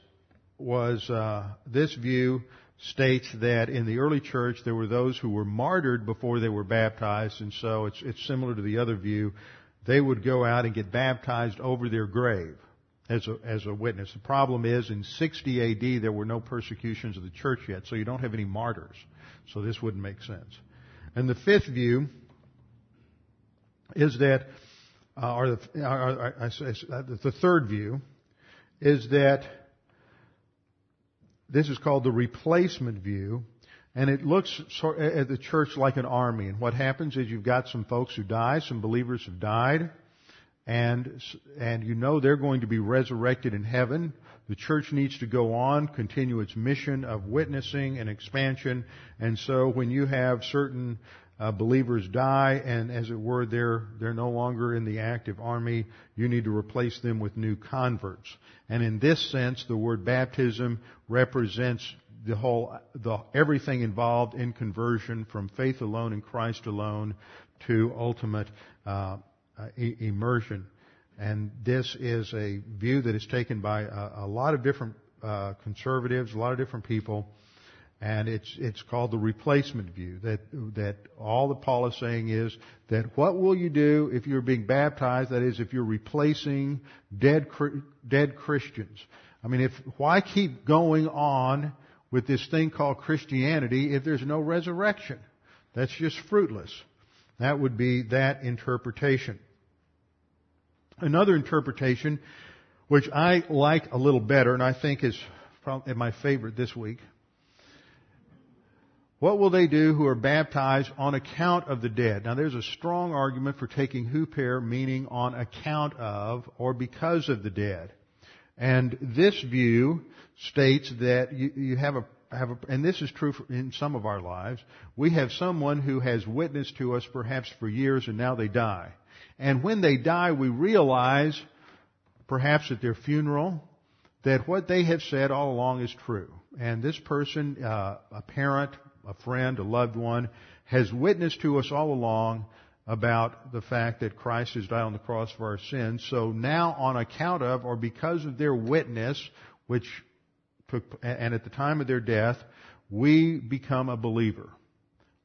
A: was uh, this view states that in the early church there were those who were martyred before they were baptized, and so it's, it's similar to the other view. They would go out and get baptized over their grave as a, as a witness. The problem is in 60 AD there were no persecutions of the church yet, so you don't have any martyrs. So this wouldn't make sense. And the fifth view is that, uh, or, the, or, or, the third view is that this is called the replacement view, and it looks at the church like an army. And what happens is you've got some folks who die, some believers have died, and and you know they're going to be resurrected in heaven. The church needs to go on, continue its mission of witnessing and expansion. And so when you have certain uh, believers die and as it were they're they're no longer in the active army. You need to replace them with new converts. And in this sense the word baptism represents the whole the everything involved in conversion from faith alone in Christ alone to ultimate uh, uh, immersion. And this is a view that is taken by a, a lot of different uh, conservatives a lot of different people and it's, it's called the replacement view. That, that all that Paul is saying is that what will you do if you're being baptized? That is, if you're replacing dead, dead Christians. I mean, if, why keep going on with this thing called Christianity if there's no resurrection? That's just fruitless. That would be that interpretation. Another interpretation, which I like a little better, and I think is probably my favorite this week, what will they do who are baptized on account of the dead? Now there's a strong argument for taking huper meaning on account of or because of the dead. And this view states that you, you have a have a, and this is true in some of our lives, we have someone who has witnessed to us perhaps for years and now they die. And when they die, we realize, perhaps at their funeral, that what they have said all along is true. And this person, uh, a parent, a friend, a loved one, has witnessed to us all along about the fact that Christ has died on the cross for our sins. So now on account of or because of their witness, which took, and at the time of their death, we become a believer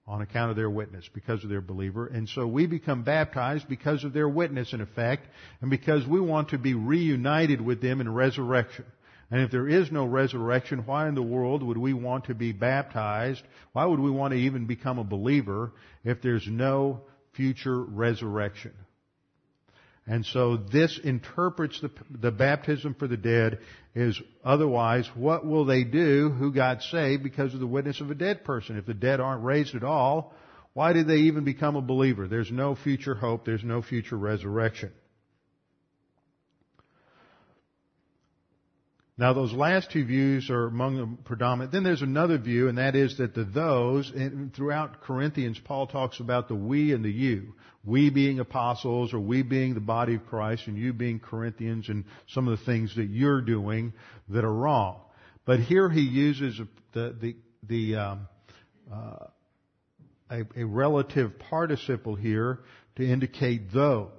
A: on account of their witness, because of their believer. And so we become baptized because of their witness in effect, and because we want to be reunited with them in resurrection. And if there is no resurrection, why in the world would we want to be baptized? Why would we want to even become a believer if there's no future resurrection? And so this interprets the, the baptism for the dead is otherwise, what will they do who got saved because of the witness of a dead person? If the dead aren't raised at all, why did they even become a believer? There's no future hope. There's no future resurrection. Now those last two views are among the predominant. Then there's another view, and that is that the those, throughout Corinthians, Paul talks about the we and the you. We being apostles, or we being the body of Christ, and you being Corinthians, and some of the things that you're doing that are wrong. But here he uses the, the, the um, uh, a, a relative participle here to indicate those.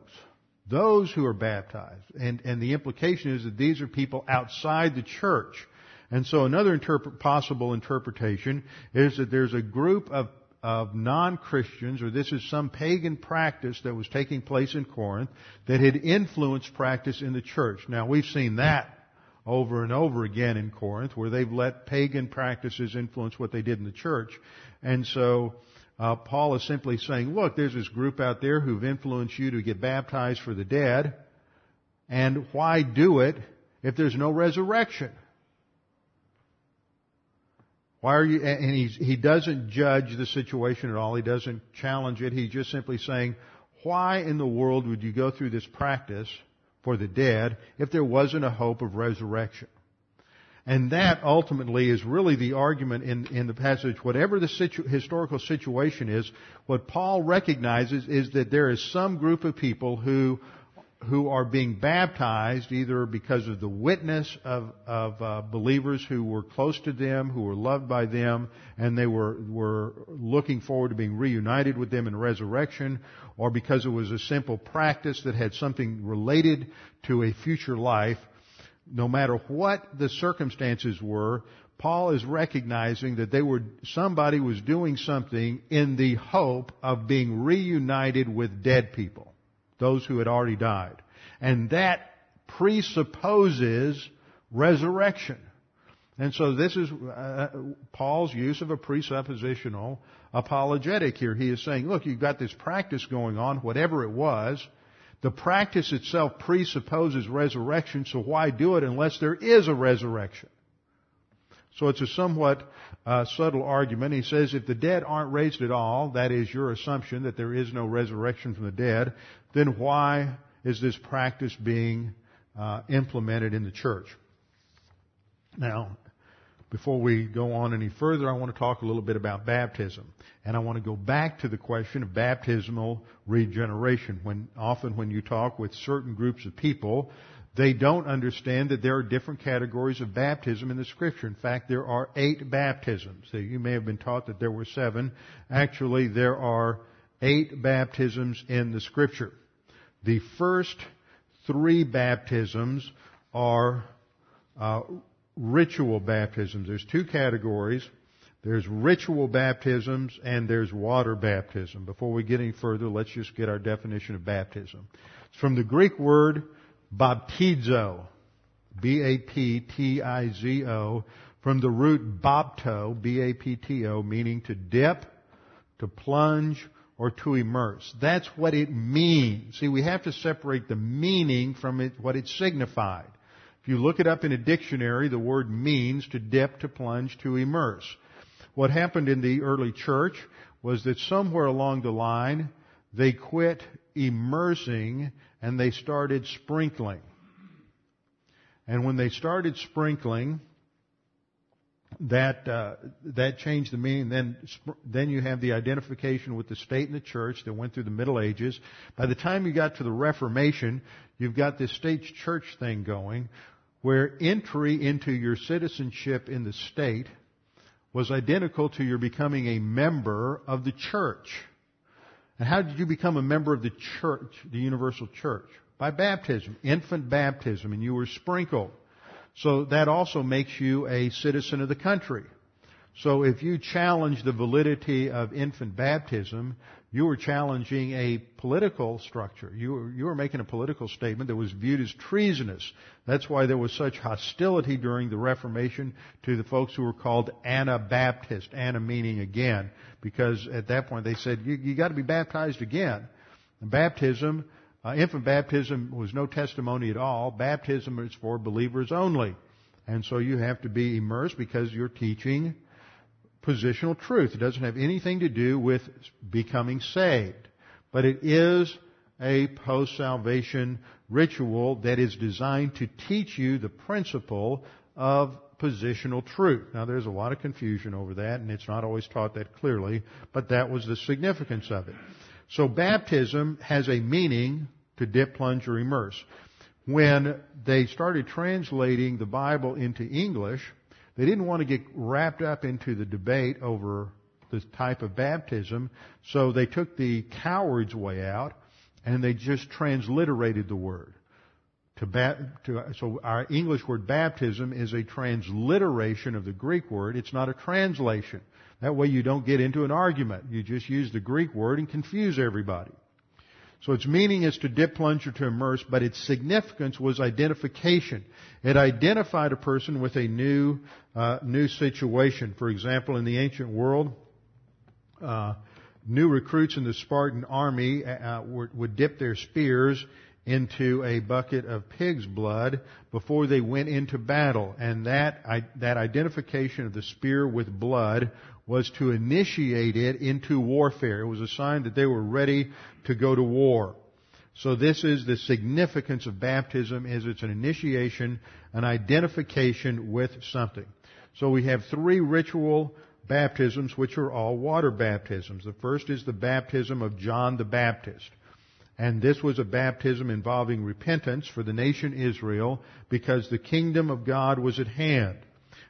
A: Those who are baptized. And, and the implication is that these are people outside the church. And so another interpret, possible interpretation is that there's a group of, of non-Christians, or this is some pagan practice that was taking place in Corinth that had influenced practice in the church. Now we've seen that over and over again in Corinth where they've let pagan practices influence what they did in the church. And so, uh, Paul is simply saying, look, there's this group out there who've influenced you to get baptized for the dead, and why do it if there's no resurrection? Why are you, and he doesn't judge the situation at all. He doesn't challenge it. He's just simply saying, why in the world would you go through this practice for the dead if there wasn't a hope of resurrection? And that ultimately is really the argument in, in the passage. Whatever the situ, historical situation is, what Paul recognizes is that there is some group of people who who are being baptized either because of the witness of, of uh, believers who were close to them, who were loved by them, and they were, were looking forward to being reunited with them in resurrection, or because it was a simple practice that had something related to a future life no matter what the circumstances were, Paul is recognizing that they were, somebody was doing something in the hope of being reunited with dead people. Those who had already died. And that presupposes resurrection. And so this is uh, Paul's use of a presuppositional apologetic here. He is saying, look, you've got this practice going on, whatever it was, the practice itself presupposes resurrection, so why do it unless there is a resurrection? So it's a somewhat uh, subtle argument. He says if the dead aren't raised at all, that is your assumption that there is no resurrection from the dead, then why is this practice being uh, implemented in the church? Now, before we go on any further, I want to talk a little bit about baptism. And I want to go back to the question of baptismal regeneration. When, often when you talk with certain groups of people, they don't understand that there are different categories of baptism in the scripture. In fact, there are eight baptisms. So you may have been taught that there were seven. Actually, there are eight baptisms in the scripture. The first three baptisms are uh, ritual baptisms. There's two categories. There's ritual baptisms and there's water baptism. Before we get any further, let's just get our definition of baptism. It's from the Greek word baptizo, B-A-P-T-I-Z-O, from the root bapto, B-A-P-T-O, meaning to dip, to plunge, or to immerse. That's what it means. See, we have to separate the meaning from it, what it signified. If you look it up in a dictionary, the word means to dip, to plunge, to immerse. What happened in the early church was that somewhere along the line, they quit immersing and they started sprinkling. And when they started sprinkling, that uh, that changed the meaning. Then then you have the identification with the state and the church that went through the Middle Ages. By the time you got to the Reformation, you've got this state church thing going, where entry into your citizenship in the state was identical to your becoming a member of the church. And how did you become a member of the church, the universal church? By baptism, infant baptism, and you were sprinkled. So that also makes you a citizen of the country. So if you challenge the validity of infant baptism, you were challenging a political structure. You were, you were making a political statement that was viewed as treasonous. That's why there was such hostility during the Reformation to the folks who were called Anabaptist. Ana meaning again, because at that point they said you, you got to be baptized again. And baptism, uh, infant baptism was no testimony at all. Baptism is for believers only. And so you have to be immersed because you're teaching positional truth. It doesn't have anything to do with becoming saved. But it is a post-salvation ritual that is designed to teach you the principle of positional truth. Now there's a lot of confusion over that and it's not always taught that clearly, but that was the significance of it. So baptism has a meaning to dip, plunge, or immerse. When they started translating the Bible into English, they didn't want to get wrapped up into the debate over the type of baptism. So they took the coward's way out and they just transliterated the word. To, ba- to, so our English word baptism is a transliteration of the Greek word. It's not a translation. That way you don't get into an argument. You just use the Greek word and confuse everybody. So its meaning is to dip, plunge, or to immerse, but its significance was identification. It identified a person with a new, uh, new situation. For example, in the ancient world, uh, new recruits in the Spartan army uh, were, would dip their spears into a bucket of pig's blood before they went into battle. And that, that identification of the spear with blood was to initiate it into warfare. It was a sign that they were ready to go to war. So this is the significance of baptism is it's an initiation, an identification with something. So we have three ritual baptisms which are all water baptisms. The first is the baptism of John the Baptist. And this was a baptism involving repentance for the nation Israel because the kingdom of God was at hand.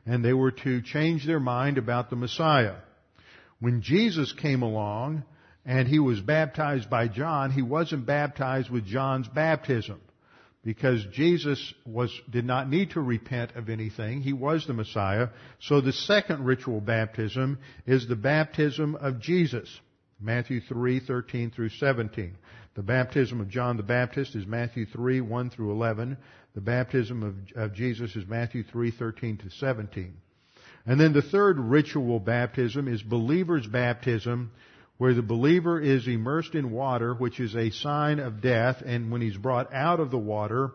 A: And they were to change their mind about the Messiah. When Jesus came along and he was baptized by John, he wasn't baptized with John's baptism because Jesus was, did not need to repent of anything. He was the Messiah. So the second ritual baptism is the baptism of Jesus. Matthew 3, 13 through 17. The baptism of John the Baptist is Matthew 3, 1 through 11. The baptism of, of Jesus is Matthew 3, 13 to 17. And then the third ritual baptism is believer's baptism, where the believer is immersed in water, which is a sign of death, and when he's brought out of the water,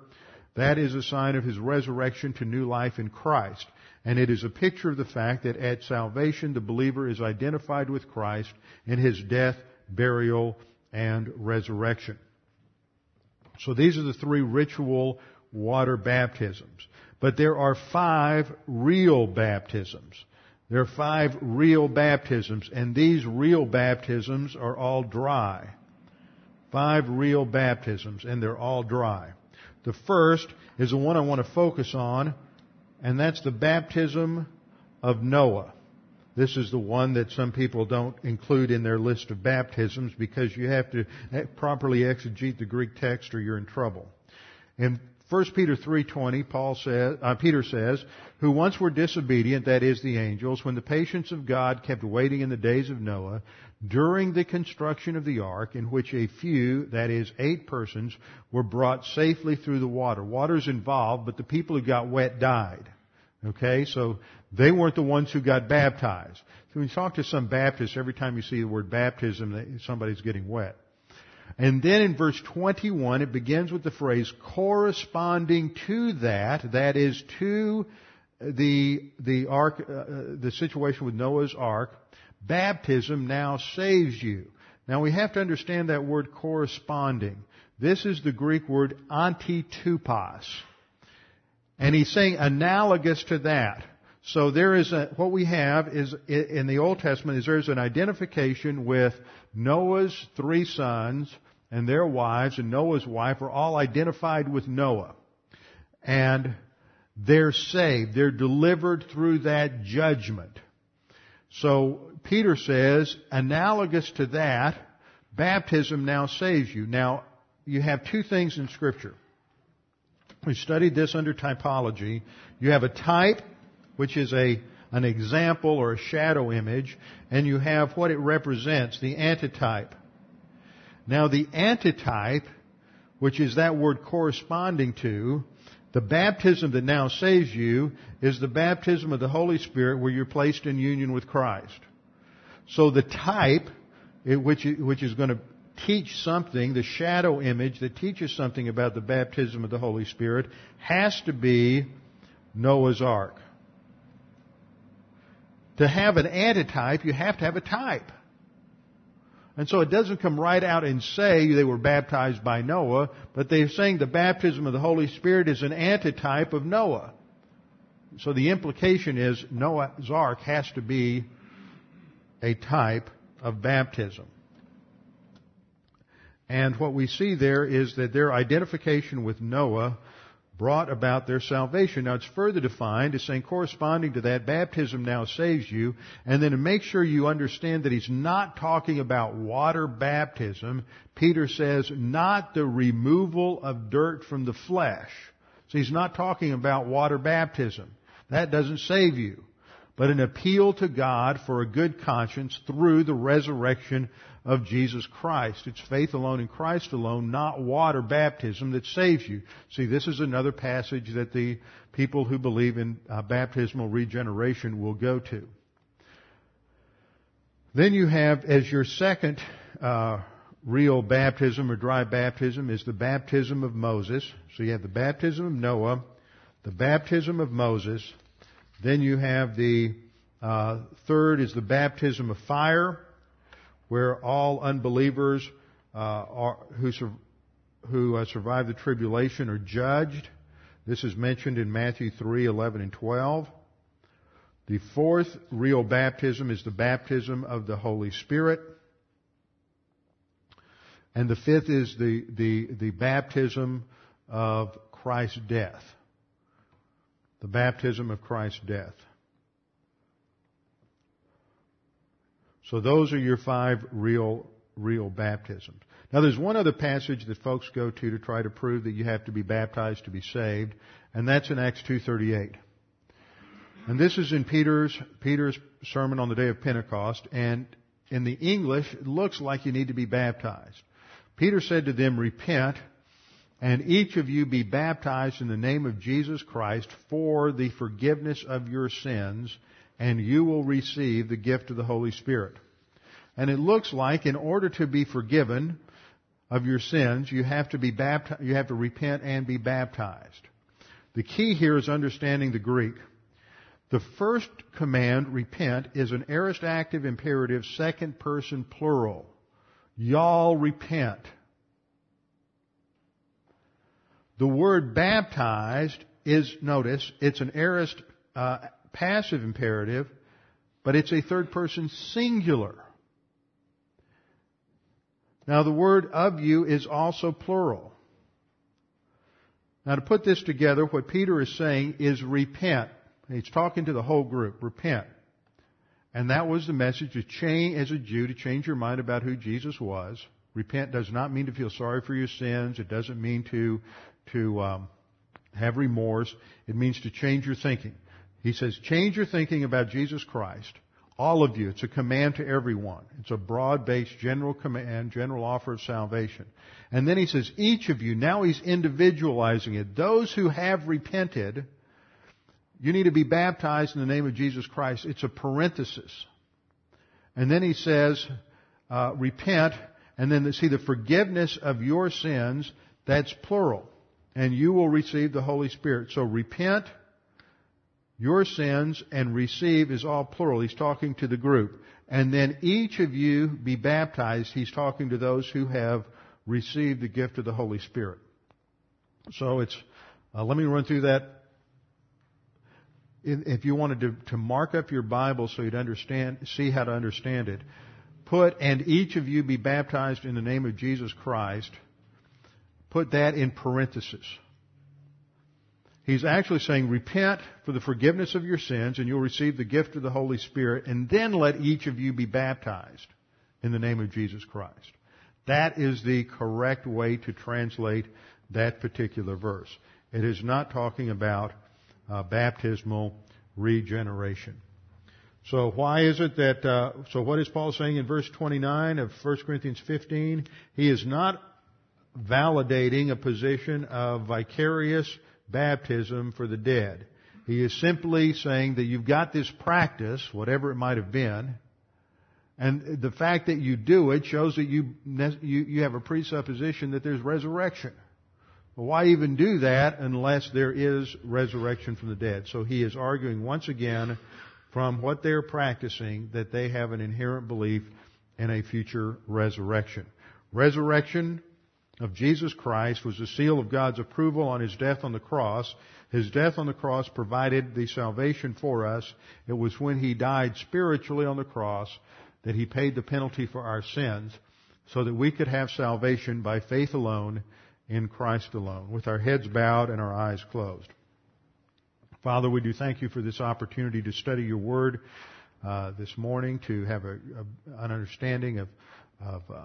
A: that is a sign of his resurrection to new life in Christ. And it is a picture of the fact that at salvation the believer is identified with Christ in his death, burial, and resurrection. So these are the three ritual water baptisms. But there are five real baptisms. There are five real baptisms, and these real baptisms are all dry. Five real baptisms, and they're all dry. The first is the one I want to focus on, and that's the baptism of Noah. This is the one that some people don't include in their list of baptisms because you have to properly exegete the Greek text or you're in trouble. In 1 Peter 3:20, Paul says, uh, Peter says, "Who once were disobedient, that is the angels, when the patience of God kept waiting in the days of Noah, during the construction of the ark, in which a few, that is eight persons, were brought safely through the water. Water's involved, but the people who got wet died." Okay, so they weren't the ones who got baptized. So when you talk to some Baptists, every time you see the word baptism, somebody's getting wet. And then in verse 21, it begins with the phrase corresponding to that, that is to the, the ark, uh, the situation with Noah's ark, baptism now saves you. Now we have to understand that word corresponding. This is the Greek word antitupos. And he's saying analogous to that. So there is a, what we have is, in the Old Testament, is there's an identification with Noah's three sons and their wives and Noah's wife are all identified with Noah. And they're saved. They're delivered through that judgment. So Peter says, analogous to that, baptism now saves you. Now, you have two things in scripture. We studied this under typology. You have a type, which is a, an example or a shadow image, and you have what it represents, the antitype. Now the antitype, which is that word corresponding to, the baptism that now saves you is the baptism of the Holy Spirit where you're placed in union with Christ. So the type, which, which is going to teach something, the shadow image that teaches something about the baptism of the Holy Spirit, has to be Noah's Ark. To have an antitype, you have to have a type. And so it doesn't come right out and say they were baptized by Noah, but they're saying the baptism of the Holy Spirit is an antitype of Noah. So the implication is Noah's Ark has to be a type of baptism. And what we see there is that their identification with Noah brought about their salvation. Now it's further defined as saying corresponding to that, baptism now saves you. And then to make sure you understand that he's not talking about water baptism, Peter says not the removal of dirt from the flesh. So he's not talking about water baptism. That doesn't save you. But an appeal to God for a good conscience through the resurrection of Jesus Christ. It's faith alone in Christ alone, not water baptism that saves you. See, this is another passage that the people who believe in uh, baptismal regeneration will go to. Then you have, as your second uh, real baptism or dry baptism, is the baptism of Moses. So you have the baptism of Noah, the baptism of Moses. Then you have the uh, third is the baptism of fire where all unbelievers uh, are, who, sur- who uh, survive the tribulation are judged. This is mentioned in Matthew 3, 11 and 12. The fourth real baptism is the baptism of the Holy Spirit. And the fifth is the, the, the baptism of Christ's death. The baptism of Christ's death. So those are your five real, real baptisms. Now there's one other passage that folks go to to try to prove that you have to be baptized to be saved, and that's in Acts 2.38. And this is in Peter's, Peter's sermon on the day of Pentecost, and in the English, it looks like you need to be baptized. Peter said to them, repent, and each of you be baptized in the name of Jesus Christ for the forgiveness of your sins, and you will receive the gift of the Holy Spirit. And it looks like in order to be forgiven of your sins, you have to be baptized, you have to repent and be baptized. The key here is understanding the Greek. The first command, repent, is an aorist active imperative, second person plural. Y'all repent. The word baptized is, notice, it's an aorist uh, passive imperative, but it's a third person singular. Now the word of you is also plural. Now to put this together, what Peter is saying is repent. He's talking to the whole group. Repent. And that was the message to change, as a Jew, to change your mind about who Jesus was. Repent does not mean to feel sorry for your sins. It doesn't mean to, to um, have remorse. It means to change your thinking. He says, change your thinking about Jesus Christ. All of you. It's a command to everyone. It's a broad-based general command, general offer of salvation. And then he says, each of you, now he's individualizing it. Those who have repented, you need to be baptized in the name of Jesus Christ. It's a parenthesis. And then he says, uh, repent, and then see the forgiveness of your sins, that's plural. And you will receive the Holy Spirit. So repent, your sins and receive is all plural. He's talking to the group. And then each of you be baptized. He's talking to those who have received the gift of the Holy Spirit. So it's, uh, let me run through that. If you wanted to, to mark up your Bible so you'd understand, see how to understand it, put, and each of you be baptized in the name of Jesus Christ, put that in parentheses. He's actually saying, repent for the forgiveness of your sins and you'll receive the gift of the Holy Spirit and then let each of you be baptized in the name of Jesus Christ. That is the correct way to translate that particular verse. It is not talking about uh, baptismal regeneration. So why is it that, uh, so what is Paul saying in verse 29 of 1 Corinthians 15? He is not validating a position of vicarious baptism for the dead. He is simply saying that you've got this practice, whatever it might have been, and the fact that you do it shows that you, you, you have a presupposition that there's resurrection. Well, why even do that unless there is resurrection from the dead? So he is arguing once again from what they're practicing that they have an inherent belief in a future resurrection. Resurrection of Jesus Christ was the seal of God's approval on His death on the cross. His death on the cross provided the salvation for us. It was when He died spiritually on the cross that He paid the penalty for our sins so that we could have salvation by faith alone in Christ alone, with our heads bowed and our eyes closed. Father, we do thank you for this opportunity to study your word uh, this morning, to have a, a, an understanding of, of uh,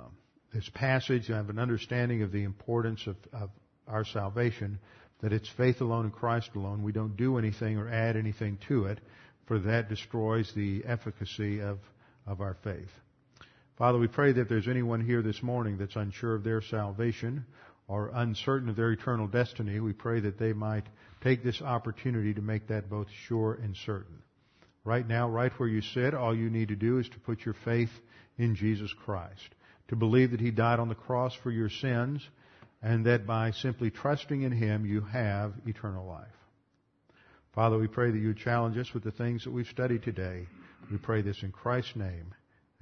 A: this passage, and have an understanding of the importance of, of our salvation, that it's faith alone in Christ alone. We don't do anything or add anything to it, for that destroys the efficacy of, of our faith. Father, we pray that there's anyone here this morning that's unsure of their salvation or uncertain of their eternal destiny, we pray that they might take this opportunity to make that both sure and certain. Right now, right where you sit, all you need to do is to put your faith in Jesus Christ, to believe that He died on the cross for your sins, and that by simply trusting in Him, you have eternal life. Father, we pray that you challenge us with the things that we've studied today. We pray this in Christ's name.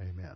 A: Amen.